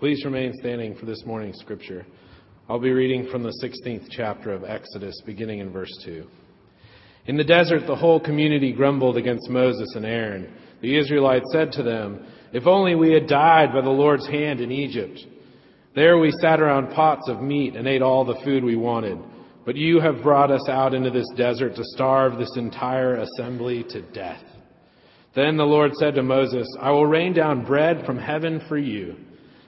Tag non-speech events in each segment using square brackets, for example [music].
Please remain standing for this morning's scripture. I'll be reading from the 16th chapter of Exodus, beginning in verse 2. In the desert, the whole community grumbled against Moses and Aaron. The Israelites said to them, If only we had died by the Lord's hand in Egypt. There we sat around pots of meat and ate all the food we wanted. But you have brought us out into this desert to starve this entire assembly to death. Then the Lord said to Moses, I will rain down bread from heaven for you.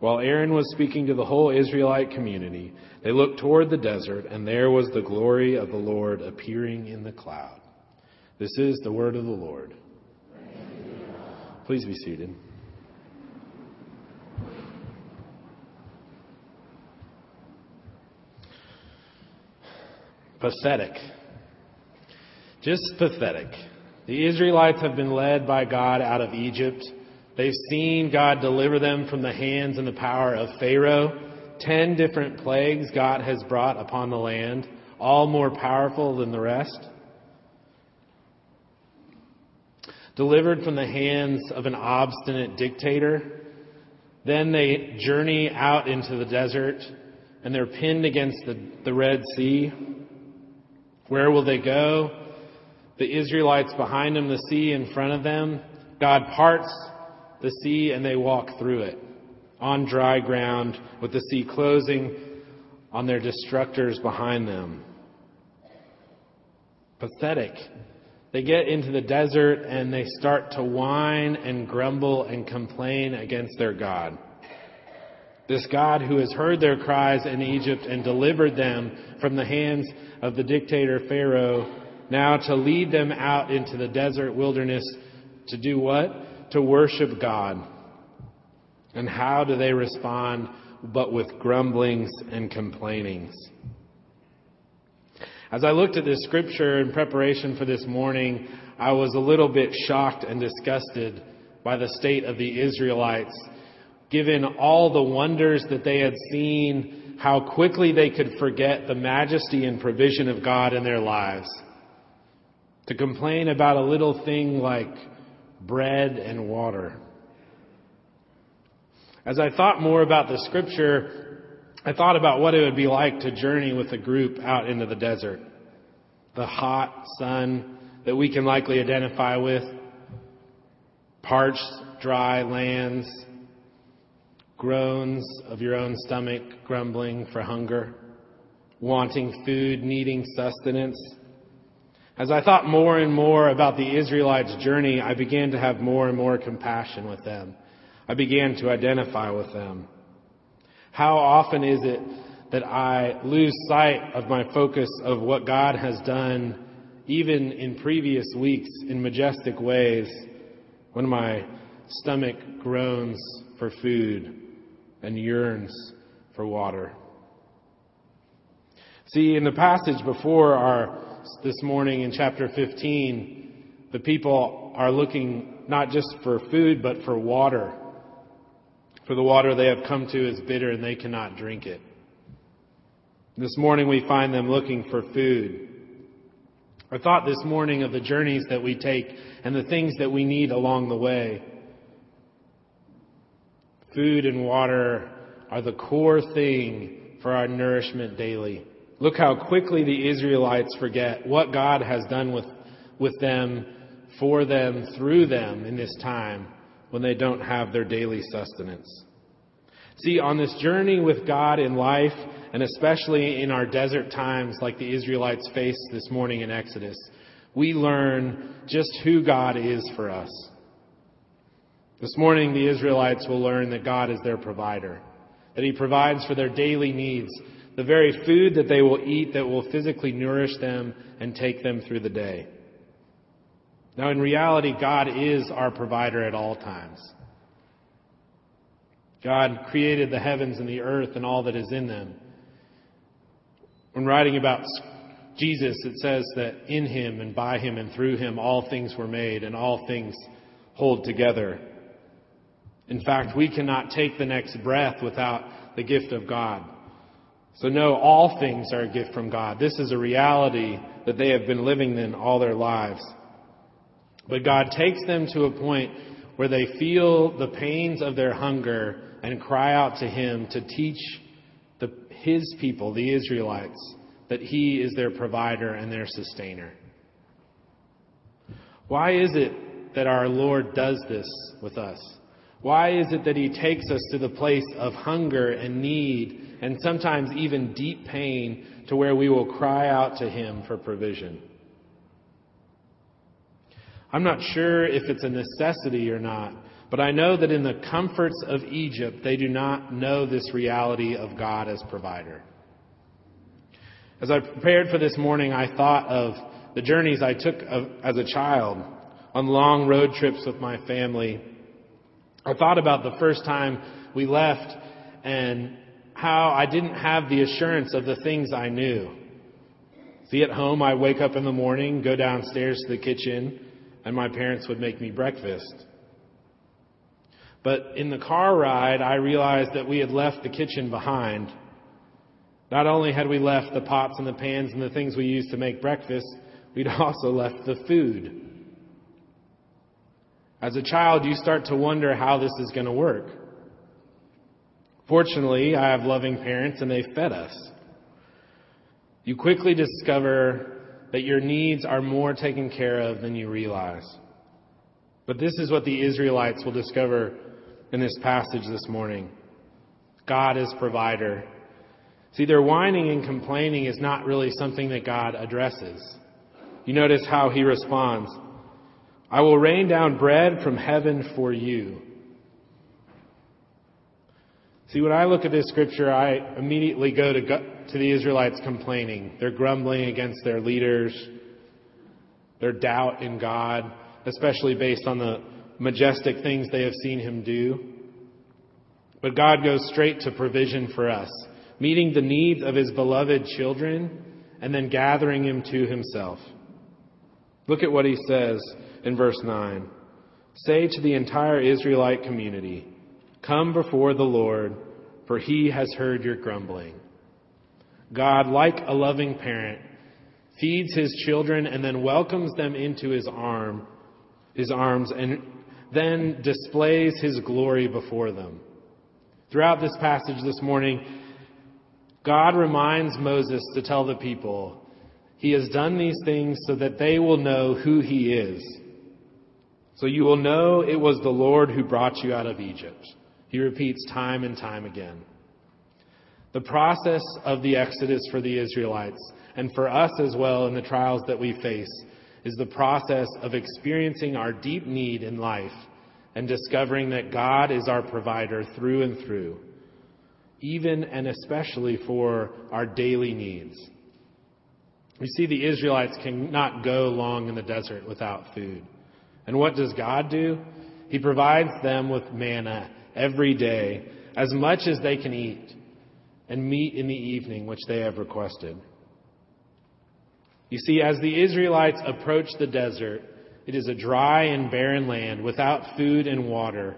While Aaron was speaking to the whole Israelite community, they looked toward the desert, and there was the glory of the Lord appearing in the cloud. This is the word of the Lord. Please be seated. Pathetic. Just pathetic. The Israelites have been led by God out of Egypt They've seen God deliver them from the hands and the power of Pharaoh. Ten different plagues God has brought upon the land, all more powerful than the rest. Delivered from the hands of an obstinate dictator. Then they journey out into the desert and they're pinned against the, the Red Sea. Where will they go? The Israelites behind them, the sea in front of them. God parts the sea and they walk through it on dry ground with the sea closing on their destructors behind them. Pathetic. They get into the desert and they start to whine and grumble and complain against their God. This God who has heard their cries in Egypt and delivered them from the hands of the dictator Pharaoh, now to lead them out into the desert wilderness to do what? To worship God. And how do they respond but with grumblings and complainings? As I looked at this scripture in preparation for this morning, I was a little bit shocked and disgusted by the state of the Israelites, given all the wonders that they had seen, how quickly they could forget the majesty and provision of God in their lives. To complain about a little thing like bread and water. As I thought more about the scripture, I thought about what it would be like to journey with a group out into the desert. The hot sun that we can likely identify with, parched, dry lands, groans of your own stomach grumbling for hunger, wanting food, needing sustenance, as I thought more and more about the Israelites' journey, I began to have more and more compassion with them. I began to identify with them. How often is it that I lose sight of my focus of what God has done, even in previous weeks, in majestic ways, when my stomach groans for food and yearns for water? See, in the passage before our this morning in chapter 15, the people are looking not just for food, but for water. For the water they have come to is bitter and they cannot drink it. This morning we find them looking for food. I thought this morning of the journeys that we take and the things that we need along the way. Food and water are the core thing for our nourishment daily. Look how quickly the Israelites forget what God has done with, with them, for them, through them in this time when they don't have their daily sustenance. See, on this journey with God in life and especially in our desert times like the Israelites faced this morning in Exodus, we learn just who God is for us. This morning, the Israelites will learn that God is their provider, that He provides for their daily needs, the very food that they will eat that will physically nourish them and take them through the day. Now, in reality, God is our provider at all times. God created the heavens and the earth and all that is in them. When writing about Jesus, it says that in him and by him and through him all things were made and all things hold together. In fact, we cannot take the next breath without the gift of God. So know all things are a gift from God. This is a reality that they have been living in all their lives. But God takes them to a point where they feel the pains of their hunger and cry out to Him to teach the, His people, the Israelites, that He is their provider and their sustainer. Why is it that our Lord does this with us? Why is it that He takes us to the place of hunger and need and sometimes even deep pain to where we will cry out to Him for provision? I'm not sure if it's a necessity or not, but I know that in the comforts of Egypt, they do not know this reality of God as provider. As I prepared for this morning, I thought of the journeys I took as a child on long road trips with my family I thought about the first time we left and how I didn't have the assurance of the things I knew. See, at home, I wake up in the morning, go downstairs to the kitchen, and my parents would make me breakfast. But in the car ride, I realized that we had left the kitchen behind. Not only had we left the pots and the pans and the things we used to make breakfast, we'd [laughs] also left the food. As a child, you start to wonder how this is going to work. Fortunately, I have loving parents and they fed us. You quickly discover that your needs are more taken care of than you realize. But this is what the Israelites will discover in this passage this morning. God is provider. See, their whining and complaining is not really something that God addresses. You notice how he responds. I will rain down bread from heaven for you. See, when I look at this scripture, I immediately go to, to the Israelites complaining. They're grumbling against their leaders, their doubt in God, especially based on the majestic things they have seen Him do. But God goes straight to provision for us, meeting the needs of His beloved children and then gathering Him to Himself. Look at what He says in verse 9. Say to the entire Israelite community, Come before the Lord, for he has heard your grumbling. God, like a loving parent, feeds his children and then welcomes them into his arm, his arms, and then displays his glory before them. Throughout this passage this morning, God reminds Moses to tell the people, He has done these things so that they will know who He is. So you will know it was the Lord who brought you out of Egypt. He repeats time and time again. The process of the Exodus for the Israelites, and for us as well in the trials that we face, is the process of experiencing our deep need in life and discovering that God is our provider through and through, even and especially for our daily needs. We see the Israelites cannot go long in the desert without food. And what does God do? He provides them with manna every day, as much as they can eat, and meat in the evening, which they have requested. You see, as the Israelites approach the desert, it is a dry and barren land without food and water,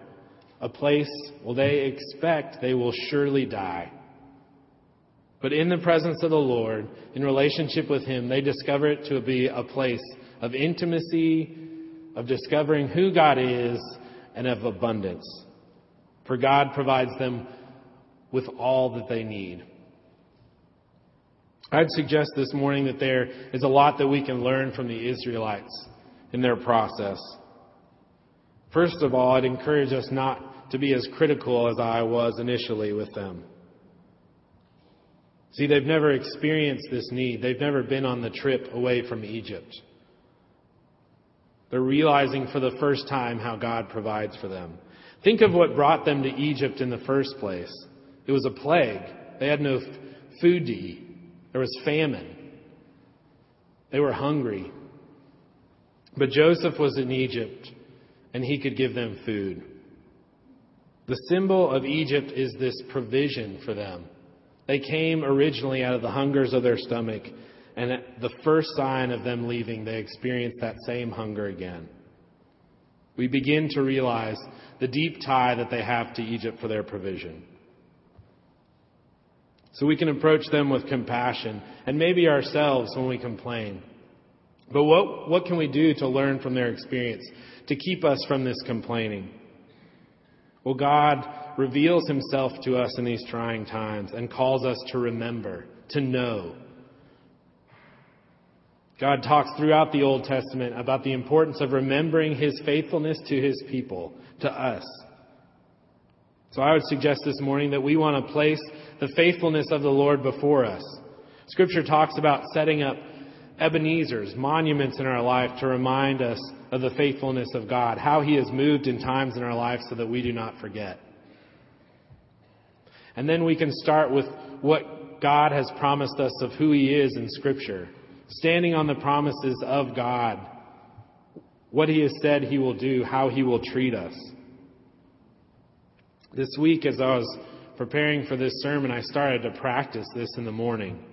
a place where they expect they will surely die. But in the presence of the Lord, in relationship with Him, they discover it to be a place of intimacy of discovering who God is and of abundance. For God provides them with all that they need. I'd suggest this morning that there is a lot that we can learn from the Israelites in their process. First of all, I'd encourage us not to be as critical as I was initially with them. See, they've never experienced this need. They've never been on the trip away from Egypt. They're realizing for the first time how God provides for them. Think of what brought them to Egypt in the first place. It was a plague. They had no food to eat. There was famine. They were hungry. But Joseph was in Egypt, and he could give them food. The symbol of Egypt is this provision for them. They came originally out of the hungers of their stomach, and at the first sign of them leaving, they experienced that same hunger again. We begin to realize the deep tie that they have to Egypt for their provision. So we can approach them with compassion and maybe ourselves when we complain. But what, what can we do to learn from their experience to keep us from this complaining? Well, God reveals himself to us in these trying times and calls us to remember, to know. God talks throughout the Old Testament about the importance of remembering his faithfulness to his people, to us. So I would suggest this morning that we want to place the faithfulness of the Lord before us. Scripture talks about setting up Ebenezer's, monuments in our life to remind us of the faithfulness of God, how He has moved in times in our life so that we do not forget. And then we can start with what God has promised us of who He is in Scripture, standing on the promises of God, what He has said He will do, how He will treat us. This week, as I was preparing for this sermon, I started to practice this in the morning.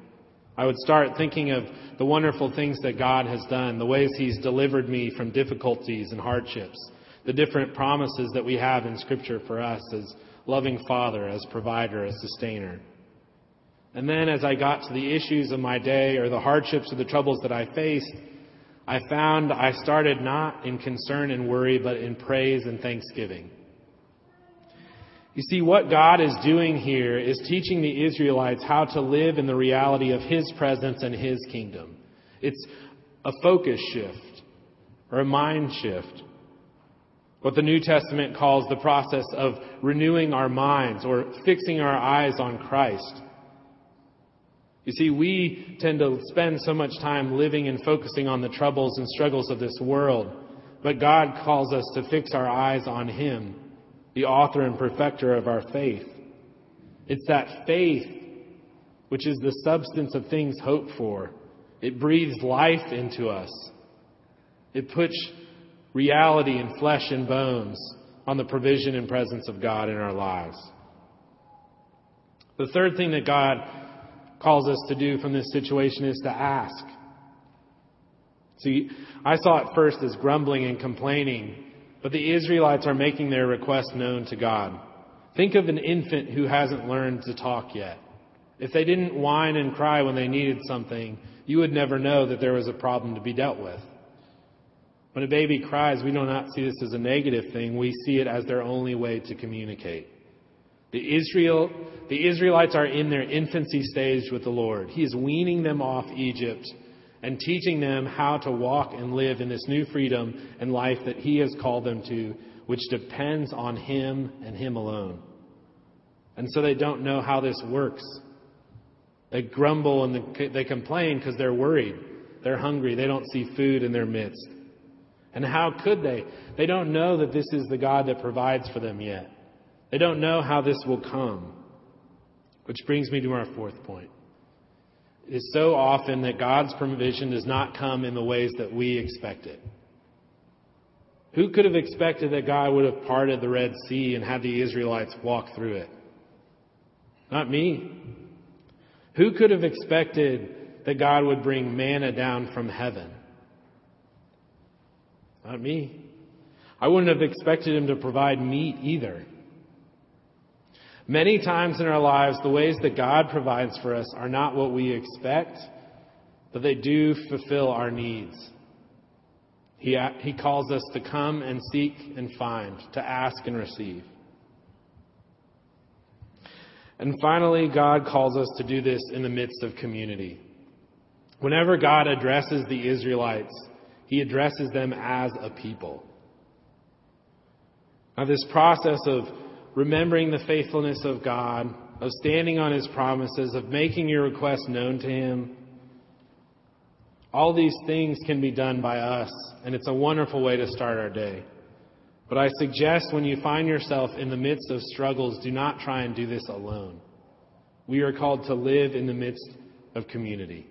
I would start thinking of the wonderful things that God has done, the ways He's delivered me from difficulties and hardships, the different promises that we have in Scripture for us as loving Father, as provider, as sustainer. And then as I got to the issues of my day or the hardships or the troubles that I faced, I found I started not in concern and worry, but in praise and thanksgiving. You see, what God is doing here is teaching the Israelites how to live in the reality of His presence and His kingdom. It's a focus shift or a mind shift. What the New Testament calls the process of renewing our minds or fixing our eyes on Christ. You see, we tend to spend so much time living and focusing on the troubles and struggles of this world, but God calls us to fix our eyes on Him the author and perfecter of our faith. It's that faith which is the substance of things hoped for. It breathes life into us. It puts reality in flesh and bones on the provision and presence of God in our lives. The third thing that God calls us to do from this situation is to ask. See, I saw it first as grumbling and complaining, but the Israelites are making their request known to God. Think of an infant who hasn't learned to talk yet. If they didn't whine and cry when they needed something, you would never know that there was a problem to be dealt with. When a baby cries, we do not see this as a negative thing. We see it as their only way to communicate. The, Israel, the Israelites are in their infancy stage with the Lord. He is weaning them off Egypt and teaching them how to walk and live in this new freedom and life that He has called them to, which depends on Him and Him alone. And so they don't know how this works. They grumble and they complain because they're worried. They're hungry. They don't see food in their midst. And how could they? They don't know that this is the God that provides for them yet. They don't know how this will come. Which brings me to our fourth point It is so often that God's provision does not come in the ways that we expect it. Who could have expected that God would have parted the Red Sea and had the Israelites walk through it? Not me. Who could have expected that God would bring manna down from heaven? Not me. I wouldn't have expected him to provide meat either. Many times in our lives, the ways that God provides for us are not what we expect, but they do fulfill our needs. He, he calls us to come and seek and find, to ask and receive. And finally, God calls us to do this in the midst of community. Whenever God addresses the Israelites, he addresses them as a people. Now, this process of remembering the faithfulness of God of standing on His promises, of making your request known to Him. All these things can be done by us, and it's a wonderful way to start our day. But I suggest when you find yourself in the midst of struggles, do not try and do this alone. We are called to live in the midst of community.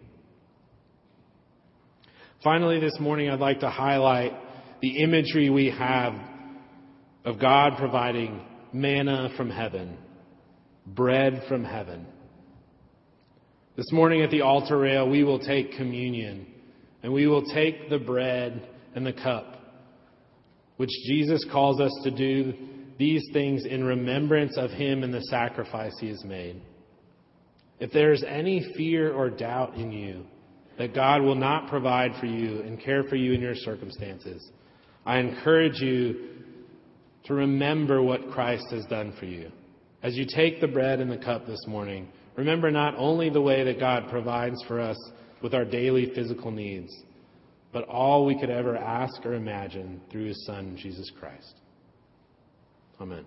Finally, this morning, I'd like to highlight the imagery we have of God providing manna from heaven, bread from heaven. This morning at the altar rail, we will take communion and we will take the bread and the cup, which Jesus calls us to do these things in remembrance of Him and the sacrifice He has made. If there is any fear or doubt in you that God will not provide for you and care for you in your circumstances, I encourage you to remember what Christ has done for you. As you take the bread and the cup this morning, remember not only the way that God provides for us with our daily physical needs, but all we could ever ask or imagine through his Son, Jesus Christ. Amen.